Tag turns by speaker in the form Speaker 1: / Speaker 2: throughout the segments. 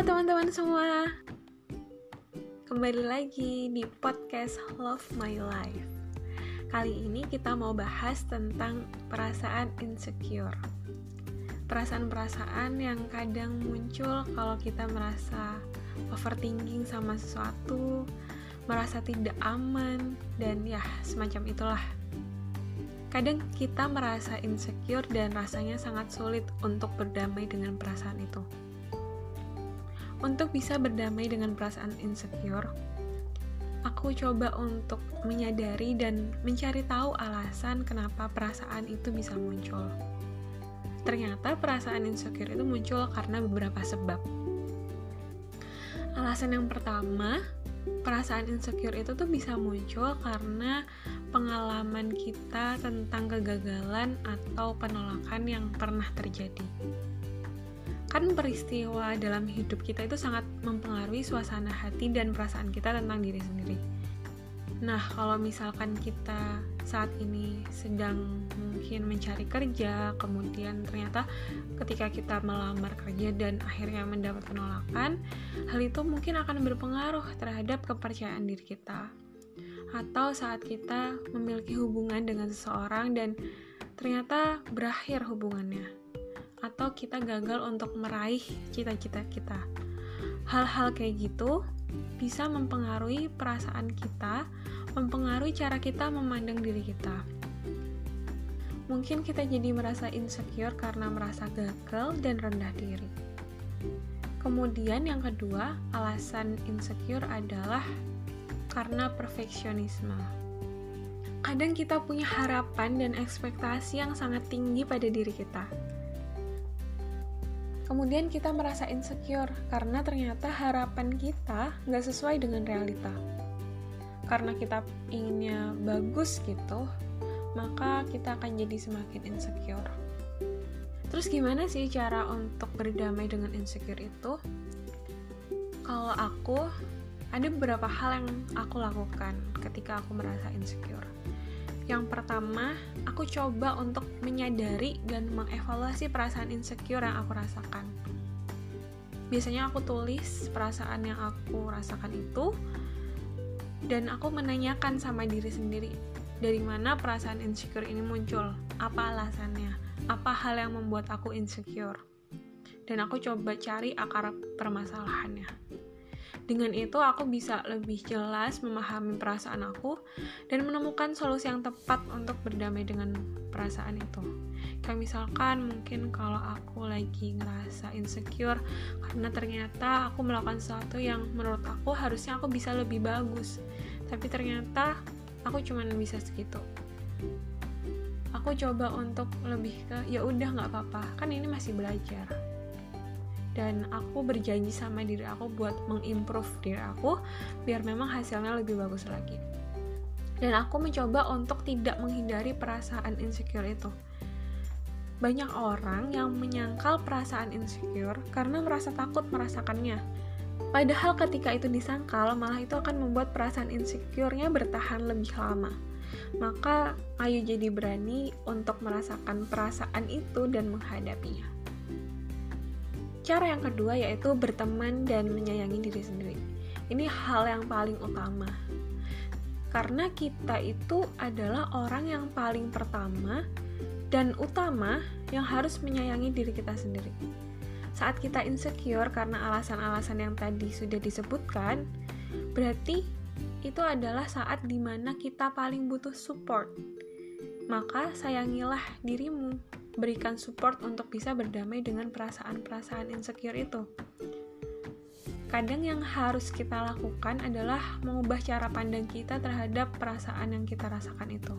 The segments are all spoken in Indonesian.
Speaker 1: Teman-teman semua. Kembali lagi di podcast Love My Life. Kali ini kita mau bahas tentang perasaan insecure. Perasaan-perasaan yang kadang muncul kalau kita merasa overthinking sama sesuatu Merasa tidak aman Dan ya semacam itulah. Kadang kita merasa insecure dan rasanya sangat sulit untuk berdamai dengan perasaan itu. Untuk bisa berdamai dengan perasaan insecure, aku coba untuk menyadari dan mencari tahu alasan kenapa perasaan itu bisa muncul. Ternyata perasaan insecure itu muncul karena beberapa sebab. Alasan yang pertama, perasaan insecure itu tuh bisa muncul karena pengalaman kita tentang kegagalan atau penolakan yang pernah terjadi kan peristiwa dalam hidup kita itu sangat mempengaruhi suasana hati dan perasaan kita tentang diri sendiri. Nah, kalau misalkan kita saat ini sedang mungkin mencari kerja, kemudian ternyata ketika kita melamar kerja dan akhirnya mendapat penolakan, hal itu mungkin akan berpengaruh terhadap kepercayaan diri kita. Atau saat kita memiliki hubungan dengan seseorang dan ternyata berakhir hubungannya atau kita gagal untuk meraih cita-cita kita. Hal-hal kayak gitu bisa mempengaruhi perasaan kita, mempengaruhi cara kita memandang diri kita. Mungkin kita jadi merasa insecure karena merasa gagal dan rendah diri. Kemudian yang kedua, alasan insecure adalah karena perfeksionisme. Kadang kita punya harapan dan ekspektasi yang sangat tinggi pada diri kita kemudian kita merasa insecure karena ternyata harapan kita nggak sesuai dengan realita. Karena kita inginnya bagus gitu, maka kita akan jadi semakin insecure. Terus gimana sih cara untuk berdamai dengan insecure itu? Kalau aku, ada beberapa hal yang aku lakukan ketika aku merasa insecure. Yang pertama, aku coba untuk menyadari dan mengevaluasi perasaan insecure yang aku rasakan. Biasanya aku tulis perasaan yang aku rasakan itu dan aku menanyakan sama diri sendiri dari mana perasaan insecure ini muncul, apa alasannya, apa hal yang membuat aku insecure. Dan aku coba cari akar permasalahannya. Dengan itu aku bisa lebih jelas memahami perasaan aku dan menemukan solusi yang tepat untuk berdamai dengan perasaan itu. Kayak misalkan mungkin kalau aku lagi ngerasa insecure karena ternyata aku melakukan sesuatu yang menurut aku harusnya aku bisa lebih bagus. Tapi ternyata aku cuma bisa segitu aku coba untuk lebih ke ya udah nggak apa-apa kan ini masih belajar dan aku berjanji sama diri aku buat mengimprove diri aku biar memang hasilnya lebih bagus lagi. Dan aku mencoba untuk tidak menghindari perasaan insecure itu. Banyak orang yang menyangkal perasaan insecure karena merasa takut merasakannya. Padahal ketika itu disangkal malah itu akan membuat perasaan insecure-nya bertahan lebih lama. Maka ayo jadi berani untuk merasakan perasaan itu dan menghadapinya Cara yang kedua yaitu berteman dan menyayangi diri sendiri. Ini hal yang paling utama. Karena kita itu adalah orang yang paling pertama dan utama yang harus menyayangi diri kita sendiri. Saat kita insecure karena alasan-alasan yang tadi sudah disebutkan, berarti itu adalah saat di mana kita paling butuh support. Maka sayangilah dirimu, berikan support untuk bisa berdamai dengan perasaan-perasaan insecure itu. Kadang yang harus kita lakukan adalah mengubah cara pandang kita terhadap perasaan yang kita rasakan itu.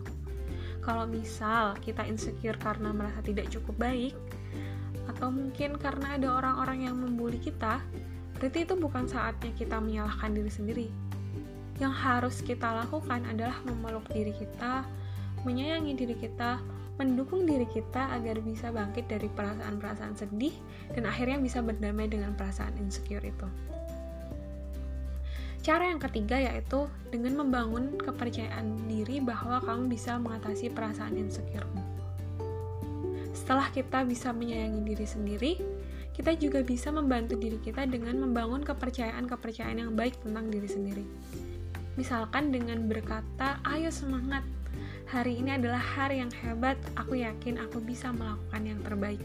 Speaker 1: Kalau misal kita insecure karena merasa tidak cukup baik, atau mungkin karena ada orang-orang yang membuli kita, berarti itu bukan saatnya kita menyalahkan diri sendiri. Yang harus kita lakukan adalah memeluk diri kita, menyayangi diri kita, mendukung diri kita agar bisa bangkit dari perasaan-perasaan sedih dan akhirnya bisa berdamai dengan perasaan insecure itu. Cara yang ketiga yaitu dengan membangun kepercayaan diri bahwa kamu bisa mengatasi perasaan insecuremu. Setelah kita bisa menyayangi diri sendiri, kita juga bisa membantu diri kita dengan membangun kepercayaan-kepercayaan yang baik tentang diri sendiri. Misalkan dengan berkata, "Ayo semangat, hari ini adalah hari yang hebat, aku yakin aku bisa melakukan yang terbaik."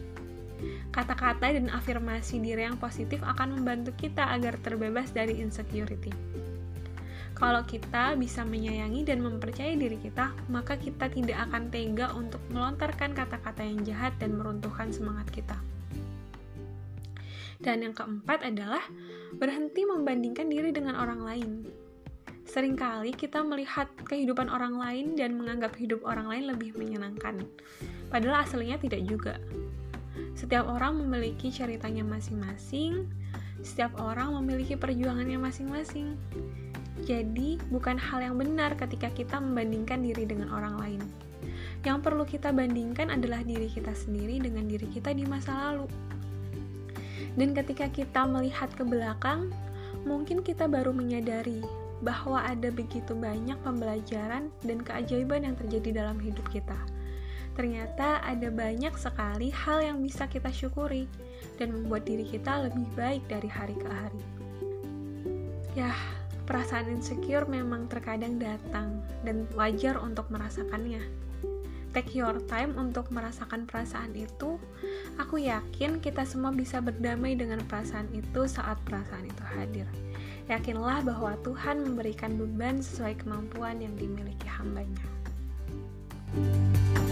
Speaker 1: Kata-kata dan afirmasi diri yang positif akan membantu kita agar terbebas dari insecurity. Kalau kita bisa menyayangi dan mempercayai diri kita, maka kita tidak akan tega untuk melontarkan kata-kata yang jahat dan meruntuhkan semangat kita. Dan yang keempat adalah berhenti membandingkan diri dengan orang lain. Seringkali kita melihat kehidupan orang lain dan menganggap hidup orang lain lebih menyenangkan, padahal aslinya tidak juga. Setiap orang memiliki ceritanya masing-masing, setiap orang memiliki perjuangannya masing-masing. Jadi, bukan hal yang benar ketika kita membandingkan diri dengan orang lain. Yang perlu kita bandingkan adalah diri kita sendiri dengan diri kita di masa lalu. Dan ketika kita melihat ke belakang, mungkin kita baru menyadari bahwa ada begitu banyak pembelajaran dan keajaiban yang terjadi dalam hidup kita. Ternyata ada banyak sekali hal yang bisa kita syukuri dan membuat diri kita lebih baik dari hari ke hari. Ya, perasaan insecure memang terkadang datang dan wajar untuk merasakannya. Take your time untuk merasakan perasaan itu. Aku yakin kita semua bisa berdamai dengan perasaan itu saat perasaan itu hadir. Yakinlah bahwa Tuhan memberikan beban sesuai kemampuan yang dimiliki hambanya. thank you